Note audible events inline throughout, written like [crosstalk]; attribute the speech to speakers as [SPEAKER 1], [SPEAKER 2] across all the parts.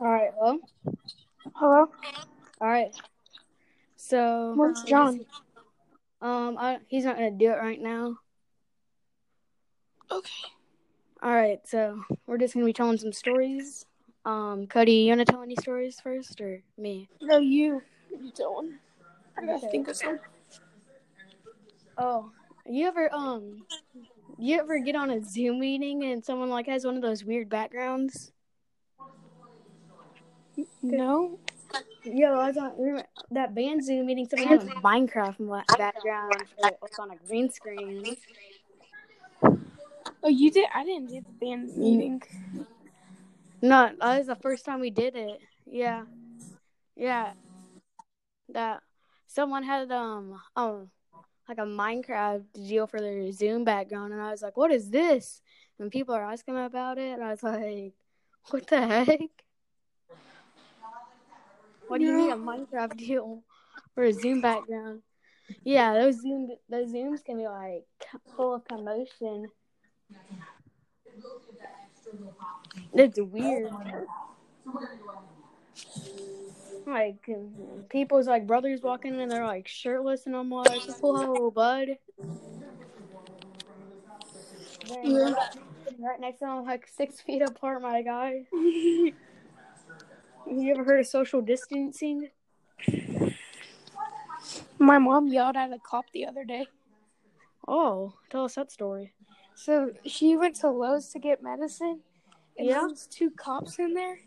[SPEAKER 1] All right. Well.
[SPEAKER 2] Hello?
[SPEAKER 1] All right. So.
[SPEAKER 2] Where's John?
[SPEAKER 1] Um. I, he's not gonna do it right now.
[SPEAKER 2] Okay.
[SPEAKER 1] All right. So we're just gonna be telling some stories. Um. Cody, you wanna tell any stories first, or me?
[SPEAKER 2] No, you. You don't. I gotta
[SPEAKER 1] Okay.
[SPEAKER 2] think of some.
[SPEAKER 1] Oh. You ever um. You ever get on a Zoom meeting and someone like has one of those weird backgrounds?
[SPEAKER 2] No?
[SPEAKER 1] Yo, I was on that band Zoom meeting. Someone had a Minecraft background for, on a green screen.
[SPEAKER 2] Oh, you did? I didn't do the band meeting.
[SPEAKER 1] No, that was the first time we did it. Yeah, yeah. That someone had um um like a Minecraft deal for their Zoom background, and I was like, "What is this?" And people are asking about it, and I was like, [laughs] "What the heck? What do you mean a Minecraft deal for a Zoom background?" Yeah, those Zoom those Zooms can be like full of commotion. It's weird. Like people's like brothers walking in and they're like shirtless and I'm like, whoa, bud.
[SPEAKER 2] Yeah.
[SPEAKER 1] Right next to them, like six [laughs] feet apart, my guy. [laughs] You ever heard of social distancing?
[SPEAKER 2] My mom yelled at a cop the other day.
[SPEAKER 1] Oh, tell us that story.
[SPEAKER 2] So she went to Lowe's to get medicine, and
[SPEAKER 1] Yeah?
[SPEAKER 2] there was two cops in there,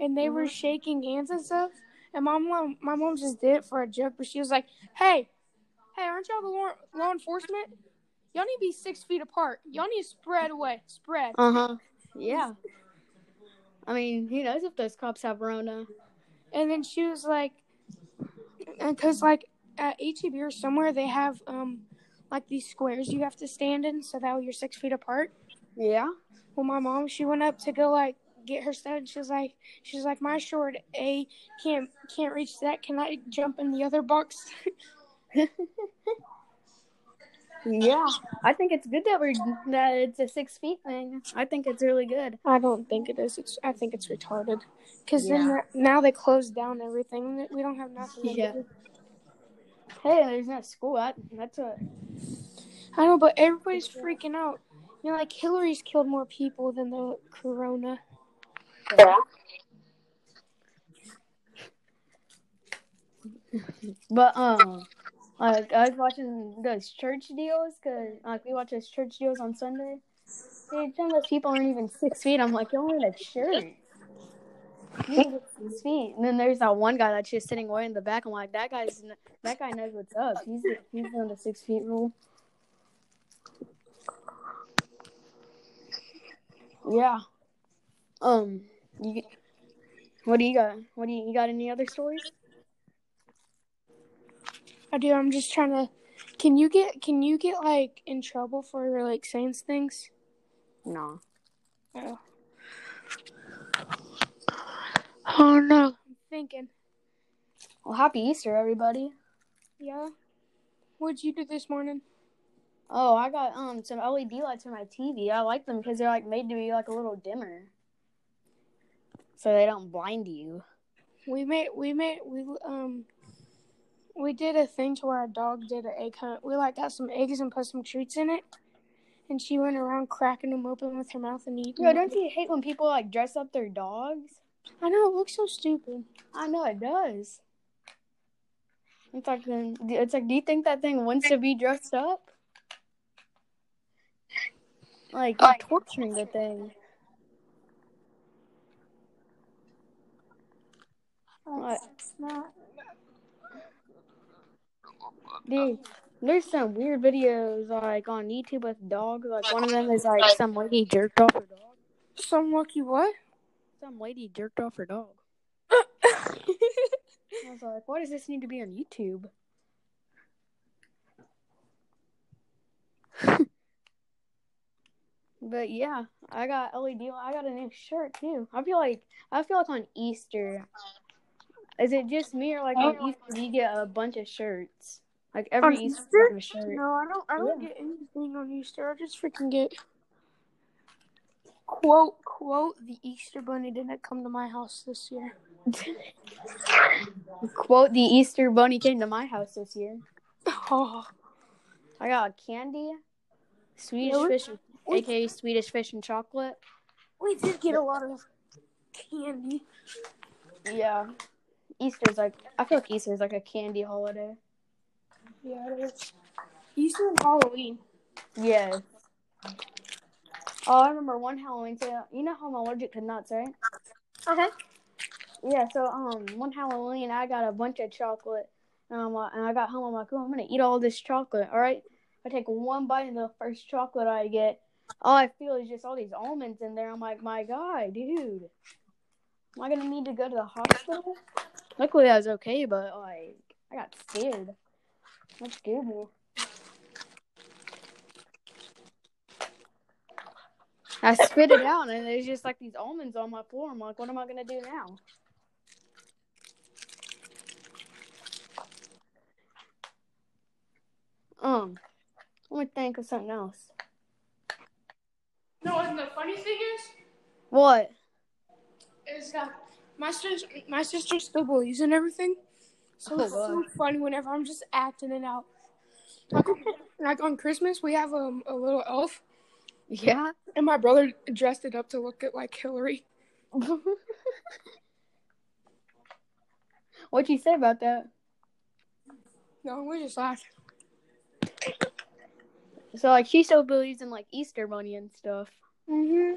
[SPEAKER 2] and they were
[SPEAKER 1] Mhm.
[SPEAKER 2] shaking hands and stuff. And my mom, my mom just did it for a joke, but she was like, "Hey, hey, aren't y'all the law, law enforcement? Y'all need to be six feet apart. Y'all need to spread away, spread."
[SPEAKER 1] Uh huh. Yeah. I mean, who knows if those cops have Rona?
[SPEAKER 2] And then she was like, because like at HEB or somewhere they have um like these squares you have to stand in, so that way you're six feet apart.
[SPEAKER 1] Yeah.
[SPEAKER 2] Well, my mom, she went up to go like get her stuff. And she like, she's like, my short A can't can't reach that. Can I jump in the other box? [laughs]
[SPEAKER 1] Yeah, I think it's good that we're that it's a six feet thing. I think it's really good.
[SPEAKER 2] I don't think it is. It's, I think it's retarded. Because then
[SPEAKER 1] Yeah.
[SPEAKER 2] that- now they closed down everything. We don't have nothing. to
[SPEAKER 1] Yeah.
[SPEAKER 2] do.
[SPEAKER 1] Hey, there's no school. That, that's a
[SPEAKER 2] I don't know, but everybody's freaking out. You know, like Hillary's killed more people than the corona. [laughs]
[SPEAKER 1] But um, like I was watching those church deals because like we watch those church deals on Sunday. Dude, some of those people aren't even six feet. I'm like, y'all in a church. Six feet. And then there's that one guy that's just sitting way in the back. I'm like, that guy's that guy knows what's up. He's he's doing the six feet rule. Yeah. Um. You, what do you got? What do you, you got? Any other stories?
[SPEAKER 2] I do. I'm just trying to. Can you get? Can you get like in trouble for like saying things?
[SPEAKER 1] No.
[SPEAKER 2] Oh. Oh no. I'm thinking.
[SPEAKER 1] Well, happy Easter, everybody.
[SPEAKER 2] Yeah. What'd you do this morning?
[SPEAKER 1] Oh, I got um some LED lights on my TV. I like them because they're like made to be like a little dimmer, so they don't blind you.
[SPEAKER 2] We made. We made. We um. We did a thing to where our dog did an egg hunt. We like got some eggs and put some treats in it, and she went around cracking them open with her mouth and eating.
[SPEAKER 1] Yo, don't you hate when people like dress up their dogs?
[SPEAKER 2] I know it looks so stupid.
[SPEAKER 1] I know it does. It's like, it's like, do you think that thing wants to be dressed up? Like, you're torturing the thing. What?
[SPEAKER 2] It's not.
[SPEAKER 1] Dude, there's some weird videos like on YouTube with dogs. Like one of them is like some lady jerked off her dog.
[SPEAKER 2] Some lucky what?
[SPEAKER 1] Some lady jerked off her dog. [laughs] I was like, why does this need to be on YouTube? [laughs] but yeah, I got LED. I got a new shirt too. I feel like I feel like on Easter. Is it just me or like oh. on Easter you get a bunch of shirts? Like every
[SPEAKER 2] On
[SPEAKER 1] Easter,
[SPEAKER 2] Easter?
[SPEAKER 1] a shirt.
[SPEAKER 2] No, I don't. I don't
[SPEAKER 1] Yeah.
[SPEAKER 2] get anything on Easter. I just freaking get. Quote, quote, the Easter Bunny didn't come to my house this year. [laughs]
[SPEAKER 1] Quote: The Easter Bunny came to my house this year.
[SPEAKER 2] Oh,
[SPEAKER 1] I got candy, Swedish
[SPEAKER 2] Really?
[SPEAKER 1] fish,
[SPEAKER 2] We-
[SPEAKER 1] aka Swedish fish and chocolate.
[SPEAKER 2] we did get a lot of candy.
[SPEAKER 1] Yeah. Easter's like I feel like Easter's like a candy holiday.
[SPEAKER 2] Yeah, it is. Easter and Halloween.
[SPEAKER 1] Yeah. Oh, I remember one Halloween. So you know how I'm allergic to nuts, right?
[SPEAKER 2] Okay.
[SPEAKER 1] Yeah. So um, one Halloween I got a bunch of chocolate, and, I'm like, and I got home. I'm like, oh, I'm gonna eat all this chocolate. All right. I take one bite of the first chocolate I get. All I feel is just all these almonds in there. I'm like, my God, dude. Am I gonna need to go to the hospital? Luckily I was okay, but like I got scared. That scared me. I spit it out and there's just like these almonds on my floor. I'm like, what am I gonna do now? Um, let me think of something else.
[SPEAKER 2] No, and the funny thing is,
[SPEAKER 1] What?
[SPEAKER 2] is that my sister, my sister still believes in everything. So
[SPEAKER 1] Oh,
[SPEAKER 2] it's so funny whenever I'm just acting it out. Like, like on Christmas, we have um, a little elf,
[SPEAKER 1] Yeah.
[SPEAKER 2] and my brother dressed it up to look at like Hillary. [laughs]
[SPEAKER 1] What'd you say about that?
[SPEAKER 2] No, we just laughed.
[SPEAKER 1] So like she still believes in like Easter bunny and stuff.
[SPEAKER 2] Mm-hmm.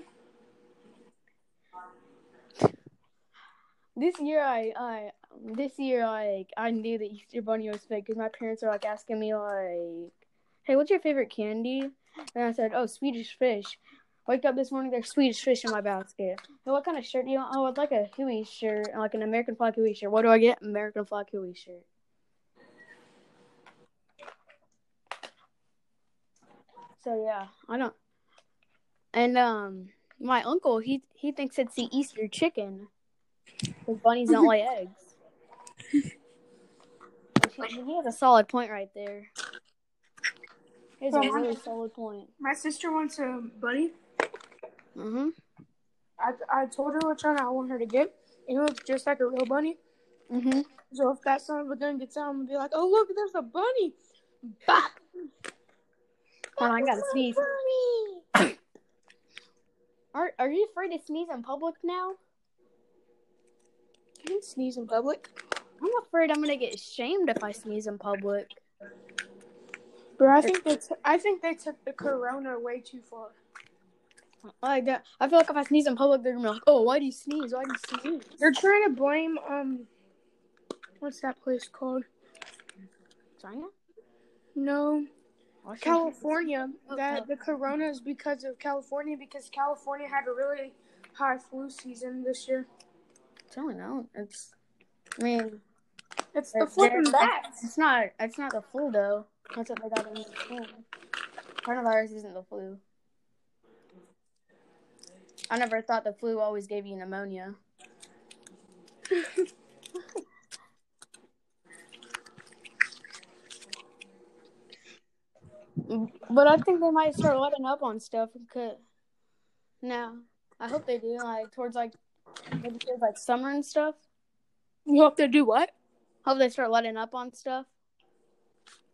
[SPEAKER 1] This year I I this year like I knew the Easter bunny was fake because my parents were like asking me like, "Hey, what's your favorite candy?" And I said, "Oh, Swedish fish." Wake up this morning, there's Swedish fish in my basket. So what kind of shirt do you want? Oh, I'd like a Huey shirt, like an American flag Huey shirt. What do I get? American flag Huey shirt. So yeah, I don't. And um, my uncle he he thinks it's the Easter chicken, because bunnies don't lay eggs. [laughs] He has a solid point right there. He has a really solid point.
[SPEAKER 2] My sister wants a bunny.
[SPEAKER 1] Mm-hmm.
[SPEAKER 2] I, I told her which one I want her to get. It looks just like a real bunny.
[SPEAKER 1] Mm-hmm.
[SPEAKER 2] So if that son of a gun gets out, I'm gonna be like, "Oh look, there's a bunny!" Bop.
[SPEAKER 1] Hold on, I gotta sneeze.
[SPEAKER 2] Bunny.
[SPEAKER 1] Are Are you afraid to sneeze in public now?
[SPEAKER 2] You can sneeze in public.
[SPEAKER 1] I'm afraid I'm gonna get shamed if I sneeze in public.
[SPEAKER 2] Bro, I think they t- I think they took the corona way too far.
[SPEAKER 1] Like that, I feel like if I sneeze in public, they're gonna be like, "Oh, why do you sneeze? Why do you sneeze?"
[SPEAKER 2] They're trying to blame um, what's that place called?
[SPEAKER 1] China,
[SPEAKER 2] No,
[SPEAKER 1] Washington?
[SPEAKER 2] California.
[SPEAKER 1] Oh,
[SPEAKER 2] That
[SPEAKER 1] Cal-
[SPEAKER 2] the corona is because of California because California had a really high flu season this year.
[SPEAKER 1] I don't know. It's, I mean,
[SPEAKER 2] It's the flipping
[SPEAKER 1] they're- It's not. It's not the flu though. That's what they got in the flu. Coronavirus isn't the flu. I never thought the flu always gave you pneumonia. But I think they might start letting up on stuff. Cause now, I hope they do. Like towards like maybe towards like summer and stuff.
[SPEAKER 2] You hope they do what?
[SPEAKER 1] Hope they start letting up on stuff.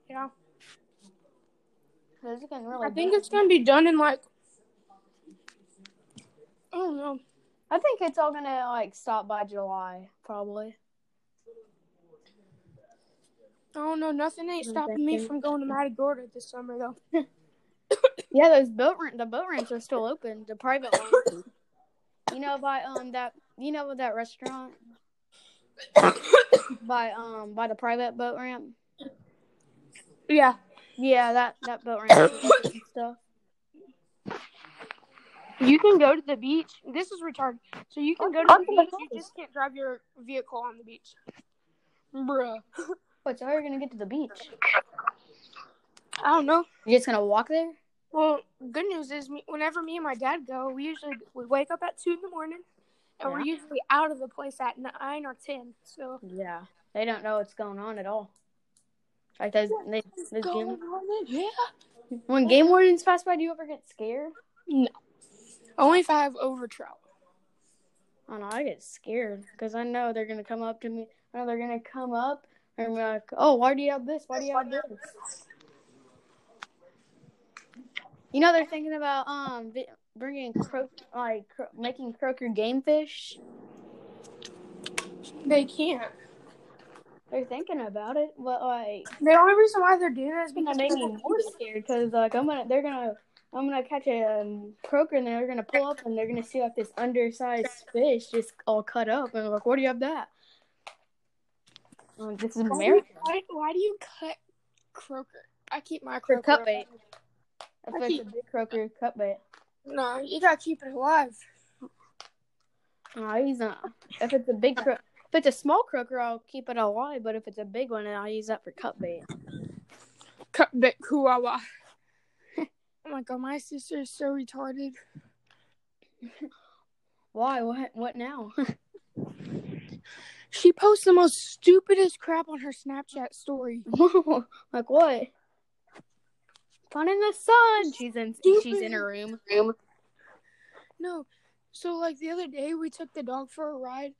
[SPEAKER 2] Yeah.
[SPEAKER 1] It's really.
[SPEAKER 2] I think it's gonna be done in like I don't know.
[SPEAKER 1] I think it's all gonna like stop by July, probably.
[SPEAKER 2] I don't know. Nothing ain't
[SPEAKER 1] mm,
[SPEAKER 2] stopping me from going to Matagorda this summer though. [laughs]
[SPEAKER 1] Yeah, those boat rent the boat ramps are still open. The private ones. [laughs] you know, by um that you know that restaurant [coughs] by um by the private boat ramp.
[SPEAKER 2] Yeah.
[SPEAKER 1] Yeah, that that boat ramp is stuff. [coughs]
[SPEAKER 2] You can go to the beach. This is retarded. So you can go to the
[SPEAKER 1] go to
[SPEAKER 2] beach. You just can't drive your vehicle on the beach. Bruh.
[SPEAKER 1] What? So how are you gonna get to the beach?
[SPEAKER 2] I don't know.
[SPEAKER 1] You're just gonna walk there?
[SPEAKER 2] Well, good news is, me, whenever me and my dad go, we usually we wake up at two in the morning, and we're usually out of the place at nine or ten. So
[SPEAKER 1] Yeah. They don't know what's going on at all. Like those, they, those game,
[SPEAKER 2] on in here?
[SPEAKER 1] when game wardens pass by, do you ever get scared?
[SPEAKER 2] No, only if I have over trout.
[SPEAKER 1] I oh, know. I get scared because I know they're gonna come up to me. I know they're gonna come up and be like, "Oh, why do you have this? Why do you have this?" You know they're thinking about um bringing cro- like cro- making croaker game fish.
[SPEAKER 2] They can't.
[SPEAKER 1] They're thinking about it, but like
[SPEAKER 2] The only reason why they're doing that is
[SPEAKER 1] it's gonna
[SPEAKER 2] because
[SPEAKER 1] make me more scared because like I'm gonna they're gonna I'm gonna catch a um, croaker and they're gonna pull up and they're gonna see like this undersized fish just all cut up and like, "Where do you have that?" Um, this is
[SPEAKER 2] Why do, you,
[SPEAKER 1] America.
[SPEAKER 2] why, why do you cut croaker? I keep my
[SPEAKER 1] For
[SPEAKER 2] croaker.
[SPEAKER 1] cut bait. If A
[SPEAKER 2] keep-
[SPEAKER 1] big croaker, cut bait.
[SPEAKER 2] No, you gotta keep it alive.
[SPEAKER 1] No, use that. If it's a big cro- if it's a small croaker, I'll keep it alive. But if it's a big one, I'll use that for cut bait.
[SPEAKER 2] Cut bait kuawa. [laughs] oh my god, my sister is so retarded. [laughs]
[SPEAKER 1] Why? What? What now? [laughs]
[SPEAKER 2] She posts the most stupidest crap on her Snapchat story.
[SPEAKER 1] like what? Fun in the sun. She's in. She's in her room.
[SPEAKER 2] No. So like the other day we took the dog for a ride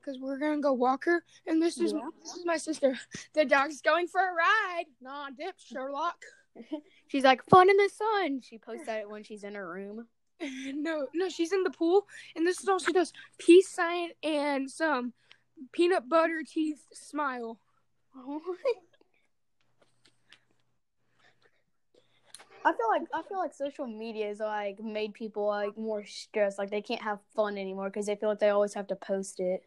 [SPEAKER 2] because we are gonna go walk her, and this is
[SPEAKER 1] Yeah.
[SPEAKER 2] this is my sister. The dog's going for a ride. Nah, dip, Sherlock. [laughs]
[SPEAKER 1] She's like fun in the sun. She posts that when she's in her room. [laughs]
[SPEAKER 2] No, no, she's in the pool, and this is all she does: peace sign and some peanut butter teeth smile. [laughs]
[SPEAKER 1] Oh I feel like I feel like social media is like made people like more stressed. Like they can't have fun anymore because they feel like they always have to post it.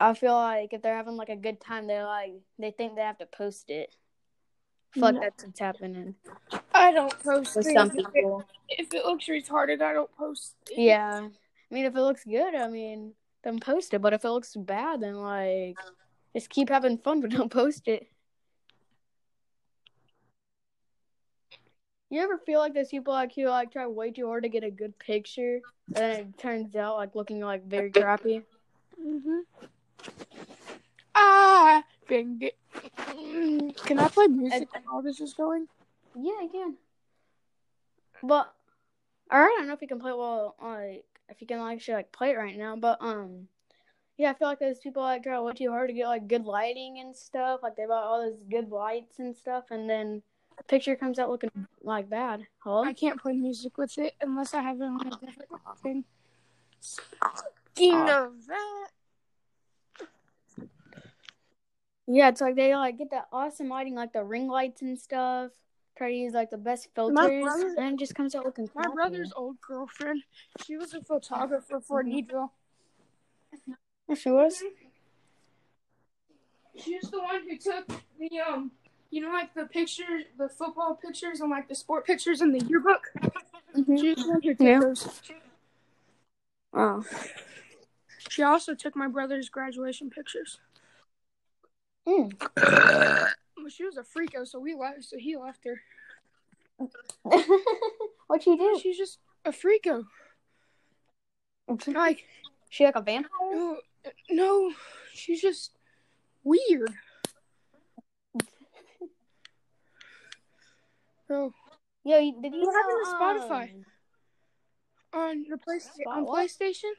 [SPEAKER 1] I feel like if they're having like a good time, they like they think they have to post it. Fuck,
[SPEAKER 2] No.
[SPEAKER 1] that's what's happening
[SPEAKER 2] I don't post
[SPEAKER 1] with some
[SPEAKER 2] If it-
[SPEAKER 1] people.
[SPEAKER 2] If it looks retarded, I don't post. It.
[SPEAKER 1] Yeah, I mean, if it looks good, I mean, then post it. But if it looks bad, then like just keep having fun, but [laughs] don't post it. You ever feel like there's people like you like try way too hard to get a good picture, and then it turns out like looking like very crappy?
[SPEAKER 2] Mm-hmm. Ah, bing. it. Mm, Can I play music and, while this is going?
[SPEAKER 1] Yeah, I can. But or I don't know if you can play it well, like if you can actually like play it right now. But um, yeah, I feel like those people like try way too hard to get like good lighting and stuff. Like they bought all those good lights and stuff, and then the picture comes out looking like bad. Hello.
[SPEAKER 2] I can't play music with it unless I have it on a different thing. Speaking
[SPEAKER 1] Ah.
[SPEAKER 2] of that,
[SPEAKER 1] Yeah, it's like they like get that awesome lighting, like the ring lights and stuff. Try to use like the best filters,
[SPEAKER 2] brother-
[SPEAKER 1] and it just comes out looking.
[SPEAKER 2] my
[SPEAKER 1] crappy.
[SPEAKER 2] brother's old girlfriend, she was a photographer for. Needville.
[SPEAKER 1] Yeah, she was.
[SPEAKER 2] She's the one who took the um, you know, like the pictures, the football pictures, and like the sport pictures in the yearbook.
[SPEAKER 1] Mhm.
[SPEAKER 2] She was the one who took
[SPEAKER 1] Yeah.
[SPEAKER 2] those.
[SPEAKER 1] Oh.
[SPEAKER 2] She also took my brother's graduation pictures.
[SPEAKER 1] Mm.
[SPEAKER 2] Well, she was a freako, so we left. So he left her. [laughs]
[SPEAKER 1] What'd she do?
[SPEAKER 2] She's just a freako. Like,
[SPEAKER 1] She like a vampire?
[SPEAKER 2] No, she's just weird. Bro,
[SPEAKER 1] Yo, you- did you
[SPEAKER 2] What happened to Spotify?
[SPEAKER 1] um,
[SPEAKER 2] on the play
[SPEAKER 1] Spot
[SPEAKER 2] on
[SPEAKER 1] what?
[SPEAKER 2] PlayStation,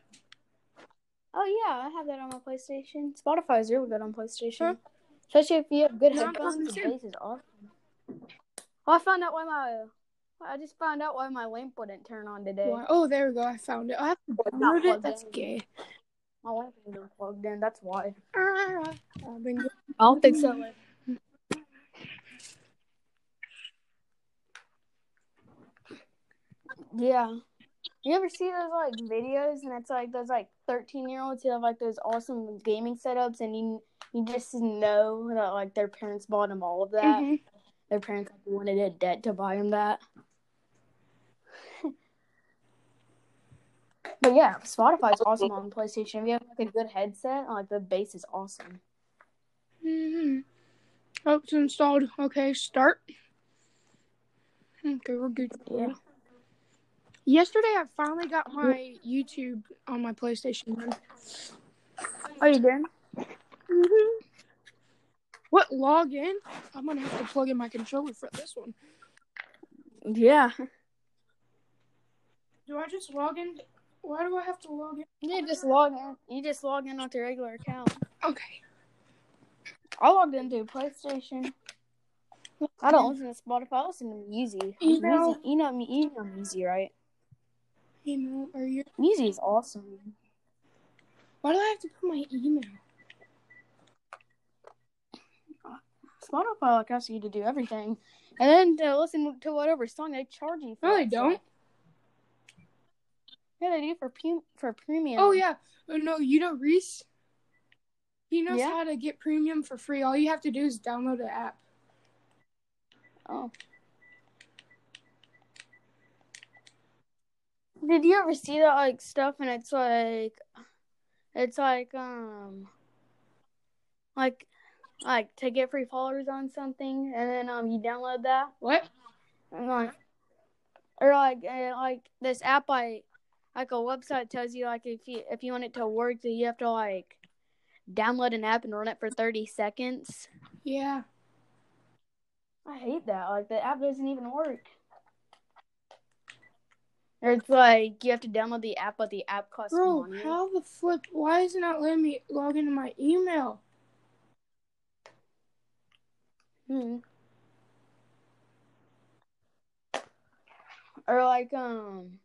[SPEAKER 1] Oh yeah, I have that on my PlayStation. Spotify is really good on PlayStation,
[SPEAKER 2] Huh?
[SPEAKER 1] especially if you have good headphones. The bass is awesome. Oh, I found out why my I just found out why my lamp wouldn't turn on today.
[SPEAKER 2] Why- oh, there we go. I found it. I have to download it. That's
[SPEAKER 1] in.
[SPEAKER 2] gay.
[SPEAKER 1] My lamp isn't plugged in. That's why.
[SPEAKER 2] Ah, I've been
[SPEAKER 1] I don't think so. Yeah. You ever see those like videos and it's like those like thirteen year olds who have like those awesome gaming setups and you you just know that like their parents bought them all of that.
[SPEAKER 2] Mhm.
[SPEAKER 1] Their parents like wanted a debt to buy them that. But yeah, Spotify's awesome [laughs] on PlayStation. If you have like a good headset, like the bass is awesome.
[SPEAKER 2] Mm-hmm. Oh, it's installed. Okay, start. Okay, we're good.
[SPEAKER 1] Yeah.
[SPEAKER 2] Yesterday, I finally got my YouTube on my PlayStation.
[SPEAKER 1] Are you doing?
[SPEAKER 2] Mm-hmm. What login? I'm gonna have to plug in my controller for this one.
[SPEAKER 1] Yeah.
[SPEAKER 2] Do I just log in? Why do I have to log in?
[SPEAKER 1] You oh just log in. You just log in with your regular account.
[SPEAKER 2] Okay.
[SPEAKER 1] I logged into PlayStation. I don't listen to Spotify. I listen to Easy.
[SPEAKER 2] Email.
[SPEAKER 1] Music, you know me. You know Easy, right?
[SPEAKER 2] Email. Are you?
[SPEAKER 1] Easy is awesome.
[SPEAKER 2] Why do I have to put my email?
[SPEAKER 1] Spotify like asks you to do everything, and then to listen to whatever song they charge you for.
[SPEAKER 2] No, they don't.
[SPEAKER 1] Yeah, they do for pu- for premium.
[SPEAKER 2] Oh yeah. Oh, no, you know Reese. He knows
[SPEAKER 1] Yeah.
[SPEAKER 2] how to get premium for free. All you have to do is download the app.
[SPEAKER 1] Oh. Did you ever see that like stuff and it's like it's like um like like to get free followers on something and then um you download that
[SPEAKER 2] What?
[SPEAKER 1] and like or like uh, like this app like like a website tells you like if you if you want it to work that you have to like download an app and run it for 30 seconds.
[SPEAKER 2] Yeah.
[SPEAKER 1] I hate that. Like the app doesn't even work. Or it's like you have to download the app, but the app costs
[SPEAKER 2] Bro,
[SPEAKER 1] money.
[SPEAKER 2] how the flip? Why is it not letting me log into my email?
[SPEAKER 1] Hmm. Or like um,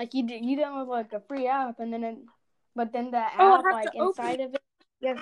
[SPEAKER 1] like you do, you download like a free app, and then it, but then the app
[SPEAKER 2] Oh, I have
[SPEAKER 1] like inside of it, you have